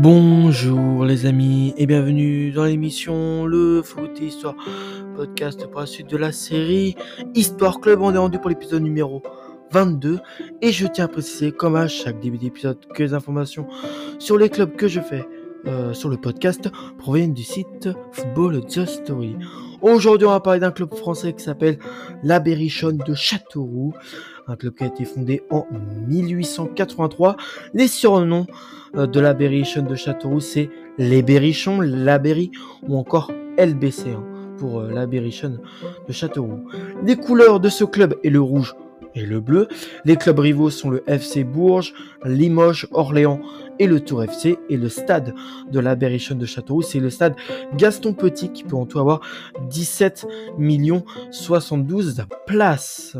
Bonjour les amis et bienvenue dans l'émission Le Foot Histoire podcast pour la suite de la série Histoire Club. On est rendu pour l'épisode numéro 22 et je tiens à préciser comme à chaque début d'épisode que les informations sur les clubs que je fais euh, sur le podcast proviennent du site Football The Story. Aujourd'hui on va parler d'un club français qui s'appelle la Berrichonne de Châteauroux un club qui a été fondé en 1883. Les surnoms euh, de la Berrichonne de Châteauroux, c'est les Berrichons, la Berry ou encore LBC hein, pour euh, la Berrichonne de Châteauroux. Les couleurs de ce club est le rouge et le bleu. Les clubs rivaux sont le FC Bourges, Limoges, Orléans et le Tour FC. Et le stade de la Berrichonne de Châteauroux, c'est le stade Gaston Petit qui peut en tout avoir 17 millions 72 places.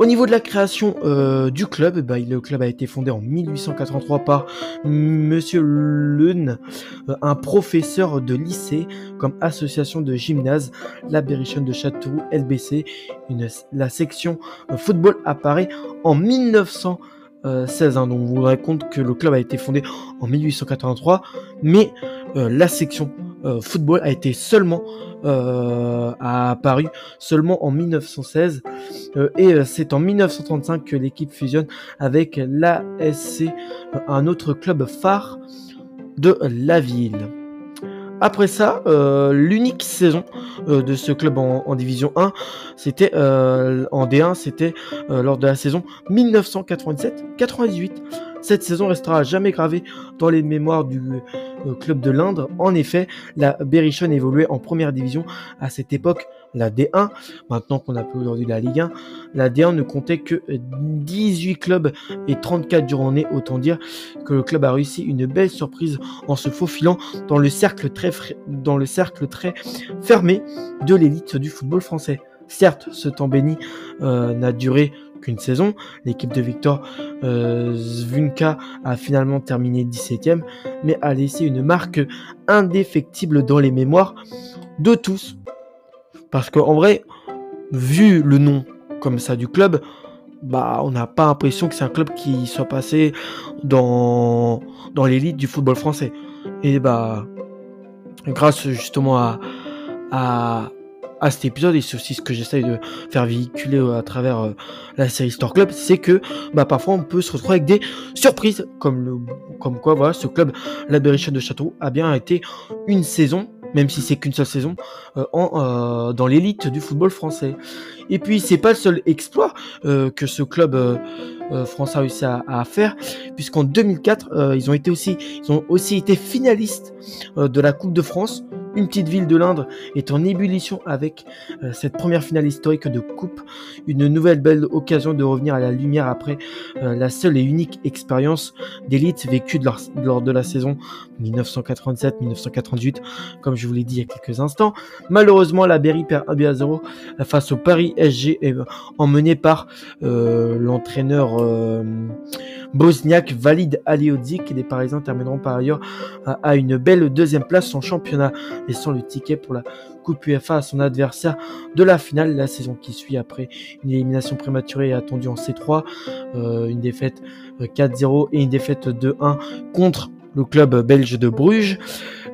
Au niveau de la création euh, du club, bah, le club a été fondé en 1883 par Monsieur Lune, euh, un professeur de lycée, comme association de gymnase, la Berrichonne de Châteauroux, LBC. la section euh, football apparaît en 1916. Hein. donc vous vous rendez compte que le club a été fondé en 1883, mais la section football a été seulement euh, a apparu seulement en 1916 euh, et euh, c'est en 1935 que l'équipe fusionne avec l'ASC, un autre club phare de la ville. Après ça, l'unique saison de ce club en, Division 1, c'était en D1, c'était lors de la saison 1997-98. Cette saison restera jamais gravée dans les mémoires du euh, club de l'Indre. En effet, la Berrichonne évoluait en première division à cette époque, la D1. Maintenant qu'on a plus aujourd'hui la Ligue 1, la D1 ne comptait que 18 clubs et 34 durant l'année. Autant dire que le club a réussi une belle surprise en se faufilant dans le cercle très, dans le cercle très fermé de l'élite du football français. Certes, ce temps béni euh, n'a duré qu'une saison. L'équipe de Victor euh, Zvunka a finalement terminé 17ème, mais a laissé une marque indéfectible dans les mémoires de tous. Parce qu'en vrai, vu le nom comme ça du club, bah on n'a pas l'impression que c'est un club qui soit passé dans, dans l'élite du football français. Et bah grâce justement à, à, à cet épisode, et c'est aussi ce que j'essaye de faire véhiculer euh, à travers euh, la série Store Club, c'est que bah, parfois on peut se retrouver avec des surprises, comme, le, comme quoi voilà, ce club, la Berrichonne de Château, a bien été une saison même si c'est qu'une seule saison, euh, en, dans l'élite du football français. Et puis c'est pas le seul exploit que ce club français a réussi à, à faire, puisqu'en 2004 ils ont été aussi, ils ont aussi été finalistes de la Coupe de France une petite ville de l'Indre est en ébullition avec euh, cette première finale historique de coupe, une nouvelle belle occasion de revenir à la lumière après euh, la seule et unique expérience d'élite vécue lors de la saison 1987-1988, comme je vous l'ai dit il y a quelques instants. Malheureusement, la Berry perd 1 à 0 face au Paris SG, emmené par euh, l'entraîneur bosniaque Valide Aliodzik et les Parisiens termineront par ailleurs à, une belle deuxième place en championnat, laissant le ticket pour la Coupe UEFA à son adversaire de la finale la saison qui suit après une élimination prématurée attendue en C3, euh, une défaite 4-0 euh, et une défaite 2-1 contre le club belge de Bruges,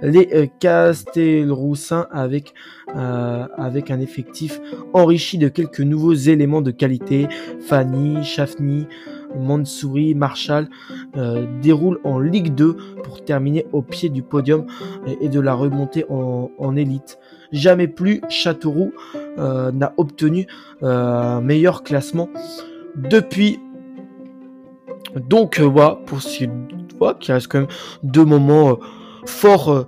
les euh, Castelroussins avec, avec un effectif enrichi de quelques nouveaux éléments de qualité, Fanny, Chafny, Mansouri, Marshall euh, déroule en Ligue 2 pour terminer au pied du podium et, de la remontée en, élite. Jamais plus Châteauroux euh, n'a obtenu euh, un meilleur classement depuis. Donc voilà, pour ce qui reste quand même deux moments forts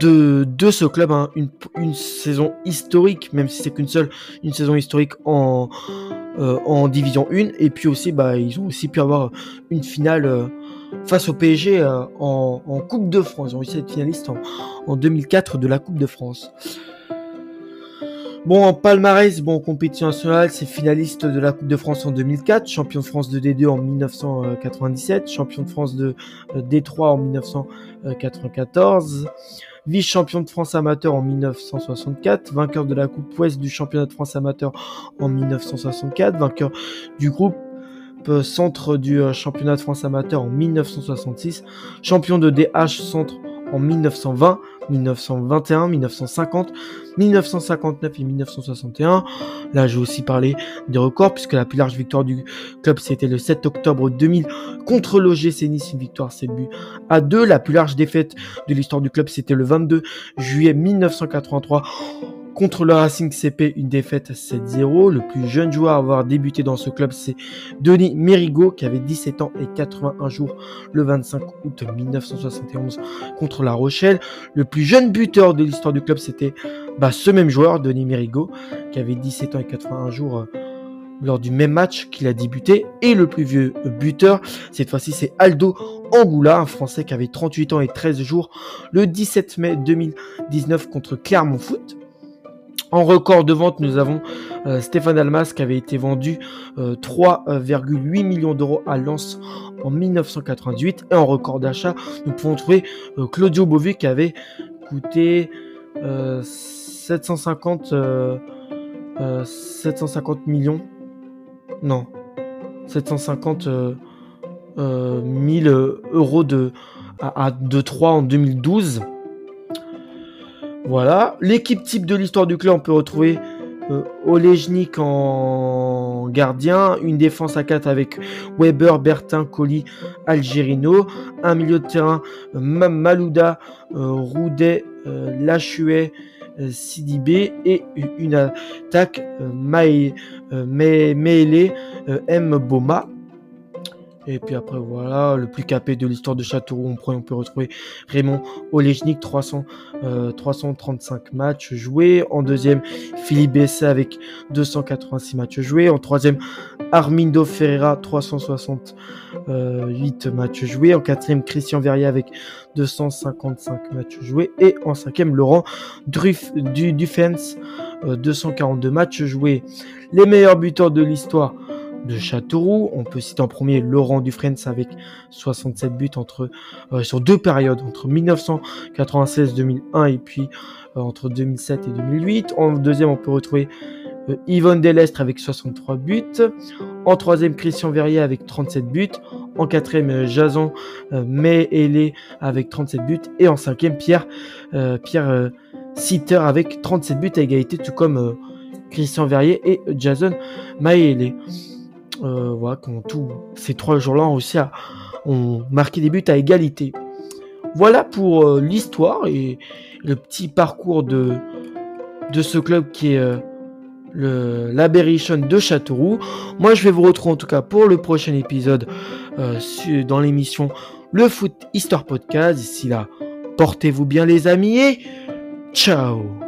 de, de ce club, hein. une, une, saison historique, même si c'est qu'une seule, une saison historique en, euh, en Division 1. Et puis aussi, bah, ils ont aussi pu avoir une finale euh, face au PSG euh, en, en, Coupe de France. Ils ont réussi à être finalistes en, en 2004 de la Coupe de France. Bon, en palmarès, bon, compétition nationale, c'est finaliste de la Coupe de France en 2004, champion de France de D2 en 1997, champion de France de D3 en 1994, vice-champion de France amateur en 1964, vainqueur de la Coupe Ouest du championnat de France amateur en 1964, vainqueur du groupe centre du championnat de France amateur en 1966, champion de DH centre en 1920, 1921, 1950, 1959 et 1961. Là, j'ai aussi parlé des records puisque la plus large victoire du club c'était le 7 octobre 2000 contre l'OGC Nice, une victoire 7 buts à 2. La plus large défaite de l'histoire du club c'était le 22 juillet 1983 Contre le Racing CP, une défaite 7-0. Le plus jeune joueur à avoir débuté dans ce club, c'est Denis Mérigot, qui avait 17 ans et 81 jours le 25 août 1971 contre La Rochelle. Le plus jeune buteur de l'histoire du club, c'était bah, ce même joueur, Denis Mérigot, qui avait 17 ans et 81 jours euh, lors du même match qu'il a débuté. Et le plus vieux buteur, cette fois-ci, c'est Aldo Angoula, un Français qui avait 38 ans et 13 jours le 17 mai 2019 contre Clermont Foot. En record de vente, nous avons euh, Stéphane Almas qui avait été vendu 3,8 euh, millions d'euros à Lens en 1998. Et en record d'achat, nous pouvons trouver euh, Claudio Bovi qui avait coûté 750, 750 millions. Non, 750 000 euros de, à, de 3 en 2012. Voilà. L'équipe type de l'histoire du club, on peut retrouver euh, Olejnik en gardien, une défense à 4 avec Weber, Bertin, Colli, Algerino, un milieu de terrain Malouda, euh, Roudet, euh, Lachuet, euh, Sidibé et une attaque Maélé, M. Boma. Et puis après, voilà, le plus capé de l'histoire de Châteauroux, on peut, retrouver Raymond Olejnik, 300, 335 euh, matchs joués. En deuxième, Philippe Bessa avec 286 matchs joués. En troisième, Armindo Ferreira, 368 matchs joués. En quatrième, Christian Verrier avec 255 matchs joués. Et en cinquième, Laurent du Defense, 242 euh, matchs joués. Les meilleurs buteurs de l'histoire de Châteauroux. On peut citer en premier Laurent Dufresne avec 67 buts entre, euh, sur deux périodes, entre 1996-2001 et puis euh, entre 2007 et 2008. En deuxième, on peut retrouver euh, Yvonne Delestre avec 63 buts. En troisième, Christian Verrier avec 37 buts. En quatrième, Jason Mehélé avec 37 buts. Et en cinquième, Pierre, Pierre Sitter avec 37 buts à égalité, tout comme Christian Verrier et Jason Maélé. Euh, voilà, quand tous ces trois jours-là ont réussi à ont marqué des buts à égalité. Voilà pour euh, l'histoire et le petit parcours de, de ce club qui est euh, le l'Aberration de Châteauroux. Moi, je vais vous retrouver en tout cas pour le prochain épisode dans l'émission Le Foot Histoire Podcast. D'ici là, portez-vous bien les amis et ciao